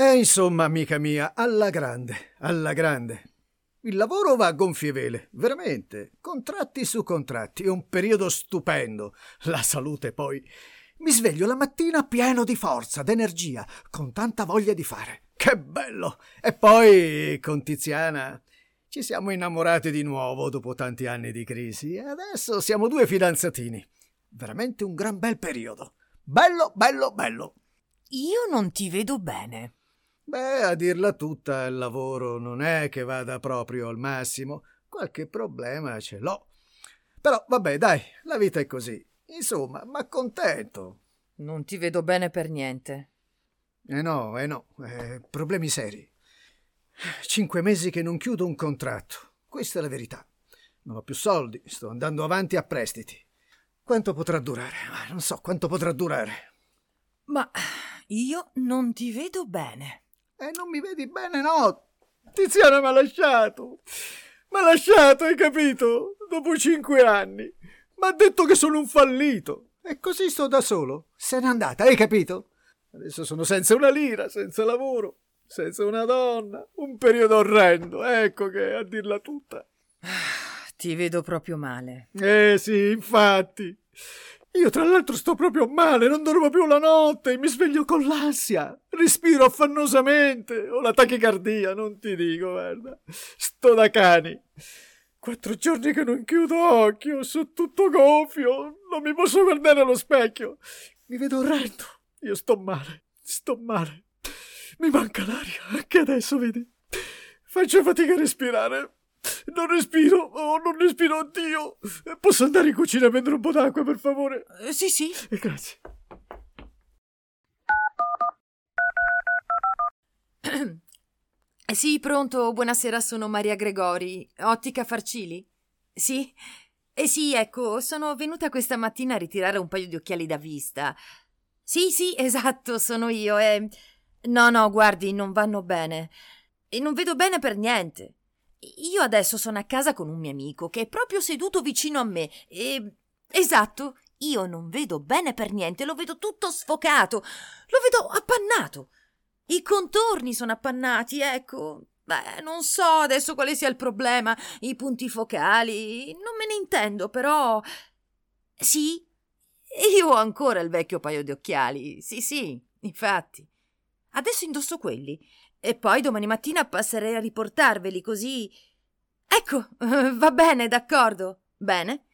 E insomma, amica mia, alla grande, alla grande. Il lavoro va a gonfie vele, veramente. Contratti su contratti, è un periodo stupendo. La salute poi. Mi sveglio la mattina pieno di forza, d'energia, con tanta voglia di fare. Che bello! E poi, con Tiziana, ci siamo innamorati di nuovo dopo tanti anni di crisi e adesso siamo due fidanzatini. Veramente un gran bel periodo. Bello, bello, bello. Io non ti vedo bene. Beh, a dirla tutta, il lavoro non è che vada proprio al massimo. Qualche problema ce l'ho. Però, vabbè, dai, la vita è così. Insomma, ma contento. Non ti vedo bene per niente. Eh no, eh no, eh, problemi seri. Cinque mesi che non chiudo un contratto. Questa è la verità. Non ho più soldi, sto andando avanti a prestiti. Quanto potrà durare? Non so quanto potrà durare. Ma io non ti vedo bene. E non mi vedi bene, no? Tiziana mi ha lasciato. Mi ha lasciato, hai capito? Dopo cinque anni. Mi ha detto che sono un fallito. E così sto da solo. Se n'è andata, hai capito? Adesso sono senza una lira, senza lavoro, senza una donna. Un periodo orrendo. Ecco che, a dirla tutta. Ti vedo proprio male. Eh sì, infatti. Io tra l'altro sto proprio male, non dormo più la notte, mi sveglio con l'ansia, respiro affannosamente, ho la tachicardia, non ti dico, guarda. Sto da cani. Quattro giorni che non chiudo occhio, sono tutto gonfio, non mi posso guardare allo specchio. Mi vedo orrendo. Io sto male, sto male. Mi manca l'aria, anche adesso, vedi. Faccio fatica a respirare. Non respiro, oh, non respiro, oddio. Posso andare in cucina a prendere un po' d'acqua, per favore? Eh, sì, sì. Eh, grazie. Sì, pronto, buonasera, sono Maria Gregori, ottica Farcili? Sì? Eh sì, ecco, sono venuta questa mattina a ritirare un paio di occhiali da vista. Sì, sì, esatto, sono io e... No, no, guardi, non vanno bene. E non vedo bene per niente. Io adesso sono a casa con un mio amico che è proprio seduto vicino a me e... Esatto, io non vedo bene per niente, lo vedo tutto sfocato, lo vedo appannato. I contorni sono appannati, ecco. Beh, non so adesso quale sia il problema, i punti focali, non me ne intendo, però. Sì, io ho ancora il vecchio paio di occhiali, sì, sì, infatti. Adesso indosso quelli e poi domani mattina passerei a riportarveli così. Ecco, va bene, d'accordo. Bene.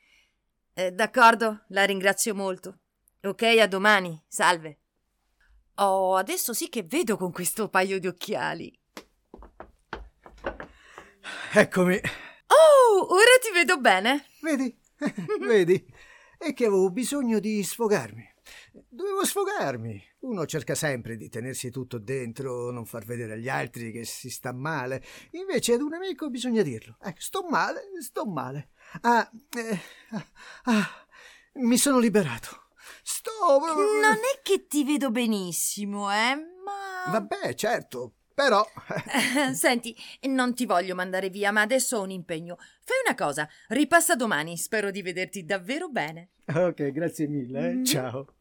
Eh, d'accordo, la ringrazio molto. Ok, a domani. Salve. Oh, adesso sì che vedo con questo paio di occhiali. Eccomi. Oh, ora ti vedo bene. Vedi? Vedi? È che avevo bisogno di sfogarmi. Dovevo sfogarmi. Uno cerca sempre di tenersi tutto dentro, non far vedere agli altri che si sta male. Invece ad un amico bisogna dirlo. Ecco, sto male, sto male. Ah, eh, ah, mi sono liberato. Sto. Non è che ti vedo benissimo, eh, ma. Vabbè, certo. Però. Senti, non ti voglio mandare via, ma adesso ho un impegno. Fai una cosa, ripassa domani. Spero di vederti davvero bene. Ok, grazie mille. Eh. Ciao.